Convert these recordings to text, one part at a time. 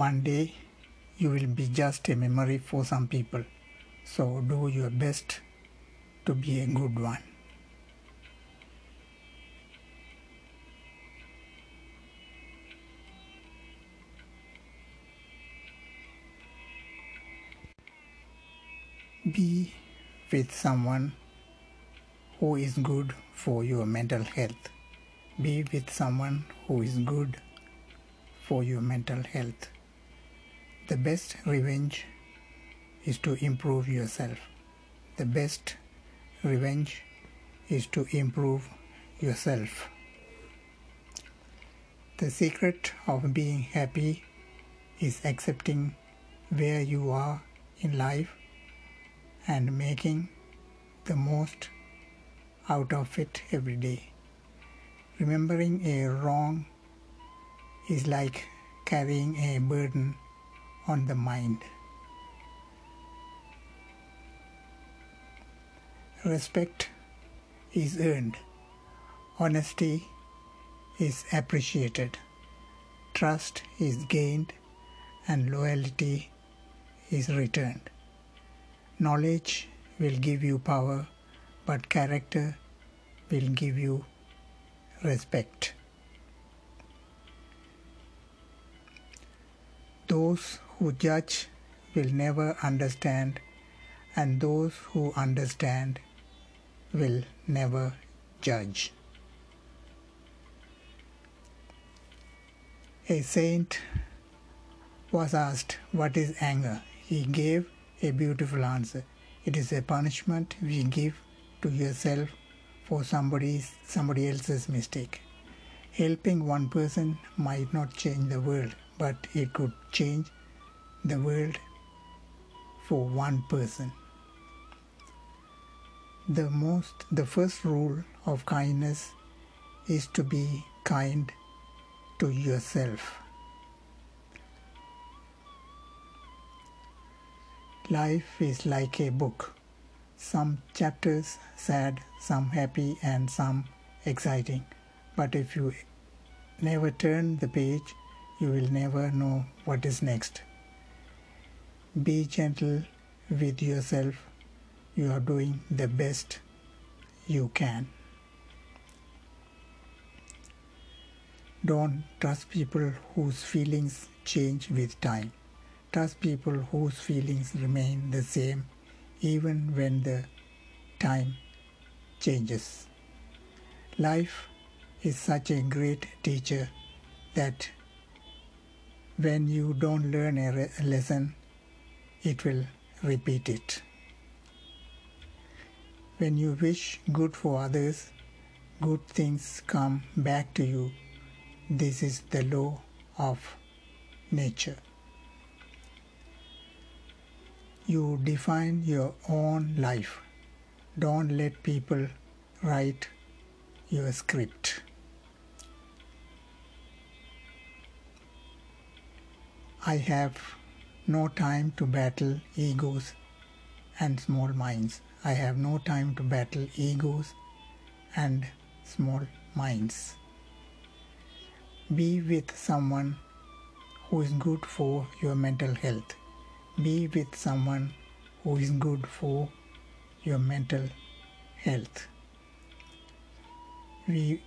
One day you will be just a memory for some people. So do your best to be a good one. Be with someone who is good for your mental health. Be with someone who is good for your mental health. The best revenge is to improve yourself. The best revenge is to improve yourself. The secret of being happy is accepting where you are in life and making the most out of it every day. Remembering a wrong is like carrying a burden on the mind. Respect is earned. Honesty is appreciated. Trust is gained and loyalty is returned. Knowledge will give you power, but character will give you respect. Those who judge will never understand, and those who understand will never judge. A saint was asked, What is anger? He gave a beautiful answer. It is a punishment we give to yourself for somebody's somebody else's mistake. Helping one person might not change the world, but it could change the world for one person. The most the first rule of kindness is to be kind to yourself. Life is like a book. Some chapters sad, some happy, and some exciting. But if you never turn the page, you will never know what is next. Be gentle with yourself. You are doing the best you can. Don't trust people whose feelings change with time. Trust people whose feelings remain the same even when the time changes. Life is such a great teacher that when you don't learn a, re- lesson, it will repeat it. When you wish good for others, good things come back to you. This is the law of nature. You define your own life. Don't let people write your script. I have no time to battle egos and small minds. I have no time to battle egos and small minds. Be with someone who is good for your mental health. Be with someone who is good for your mental health. We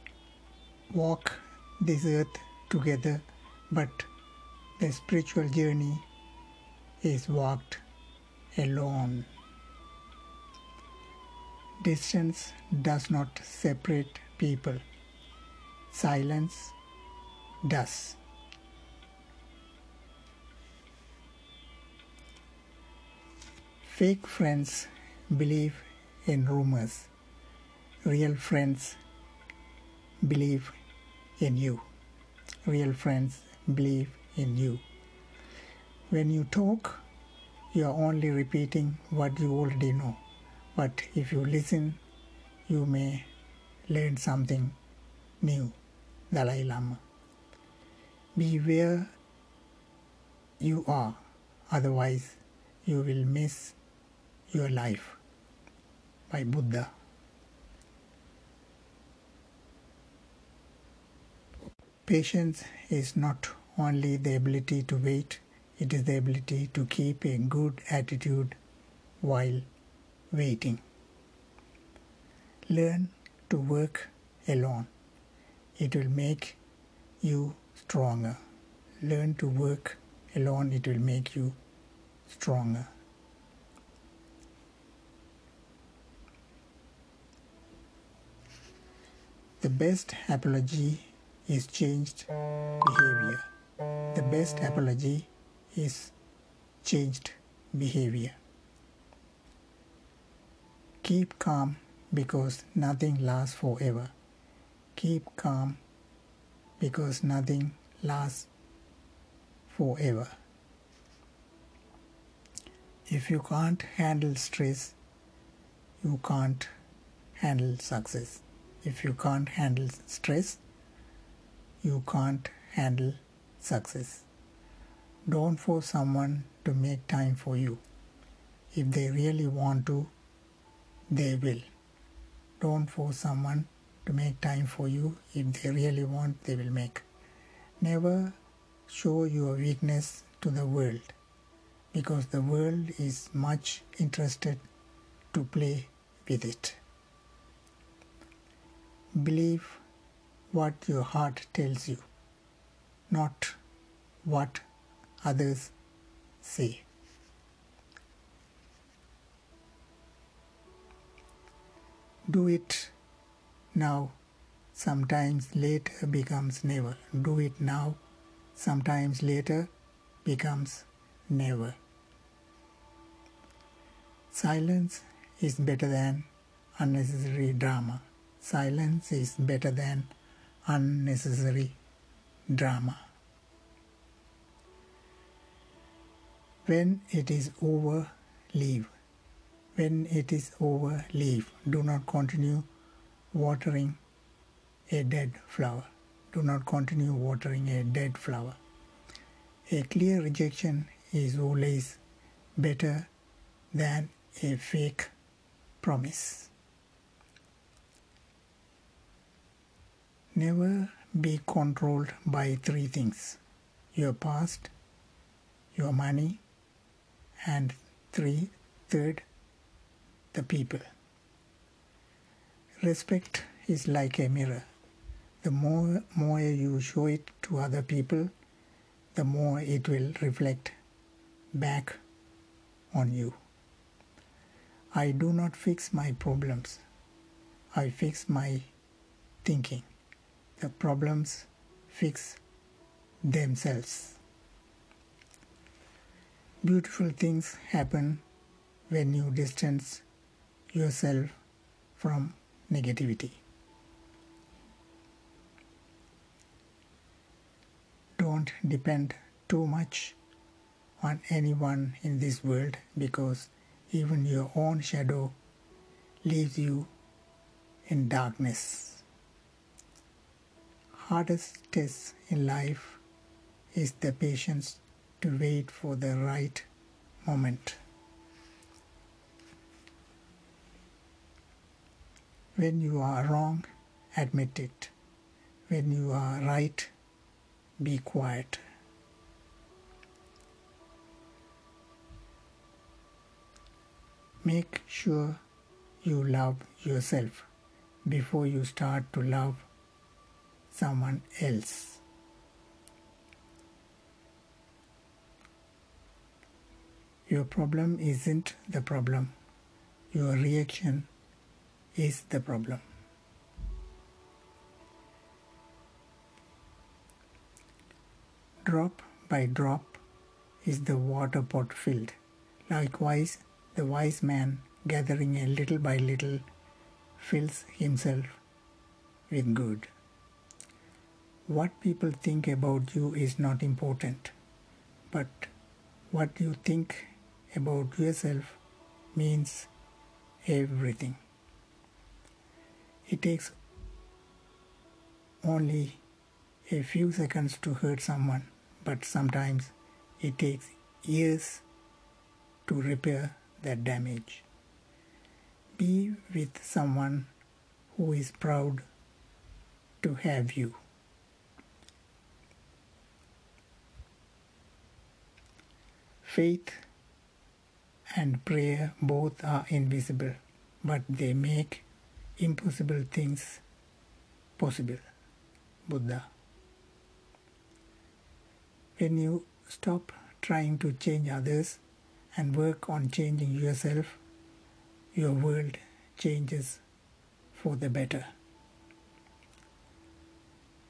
walk this earth together, but the spiritual journey is walked alone. Distance does not separate people, silence does. Fake friends believe in rumors. Real friends believe in you. Real friends believe in you. When you talk, you are only repeating what you already know. But if you listen, you may learn something new. Dalai Lama. Be where you are, otherwise, you will miss your life. By Buddha. Patience is not only the ability to wait, it is the ability to keep a good attitude while waiting. Learn to work alone. It will make you stronger. Learn to work alone, it will make you stronger. The best apology is changed behavior. The best apology is changed behavior. Keep calm because nothing lasts forever. Keep calm because nothing lasts forever. If you can't handle stress, you can't handle success. If you can't handle stress, you can't handle success. Don't force someone to make time for you. If they really want to, they will. Don't force someone to make time for you. If they really want, they will make. Never show your weakness to the world because the world is much interested to play with it. Believe what your heart tells you, not what others say. Do it now, sometimes later becomes never. Do it now, sometimes later becomes never. Silence is better than unnecessary drama. Silence is better than unnecessary drama. When it is over, leave. When it is over, leave. Do not continue watering a dead flower. Do not continue watering a dead flower. A clear rejection is always better than a fake promise. Never be controlled by three things your past, your money, and three, third, the people. Respect is like a mirror. The more, more you show it to other people, the more it will reflect back on you. I do not fix my problems. I fix my thinking the problems fix themselves. Beautiful things happen when you distance yourself from negativity. Don't depend too much on anyone in this world because even your own shadow leaves you in darkness hardest test in life is the patience to wait for the right moment. When you are wrong, admit it. When you are right, be quiet. Make sure you love yourself before you start to love someone else. Your problem isn't the problem. Your reaction is the problem. Drop by drop is the water pot filled. Likewise, the wise man, gathering a little by little, fills himself with good. What people think about you is not important, but what you think about yourself means everything. It takes only a few seconds to hurt someone, but sometimes it takes years to repair that damage. Be with someone who is proud to have you. Faith and prayer both are invisible, but they make impossible things possible. Buddha. When you stop trying to change others and work on changing yourself, your world changes for the better.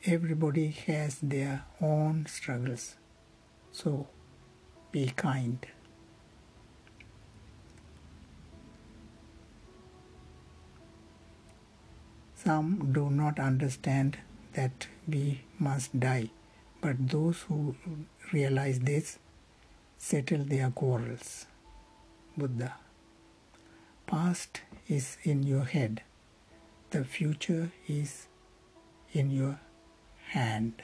Everybody has their own struggles, so be kind. Some do not understand that we must die, but those who realize this settle their quarrels. Buddha. Past is in your head, the future is in your hand.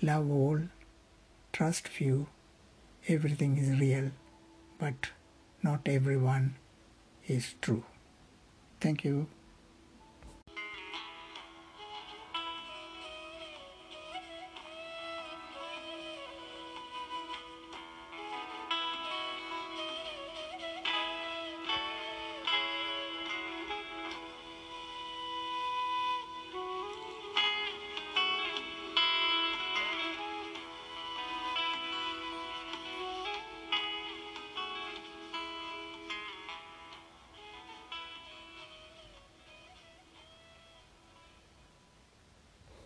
Love all, trust few, everything is real, but not everyone is true. Thank you.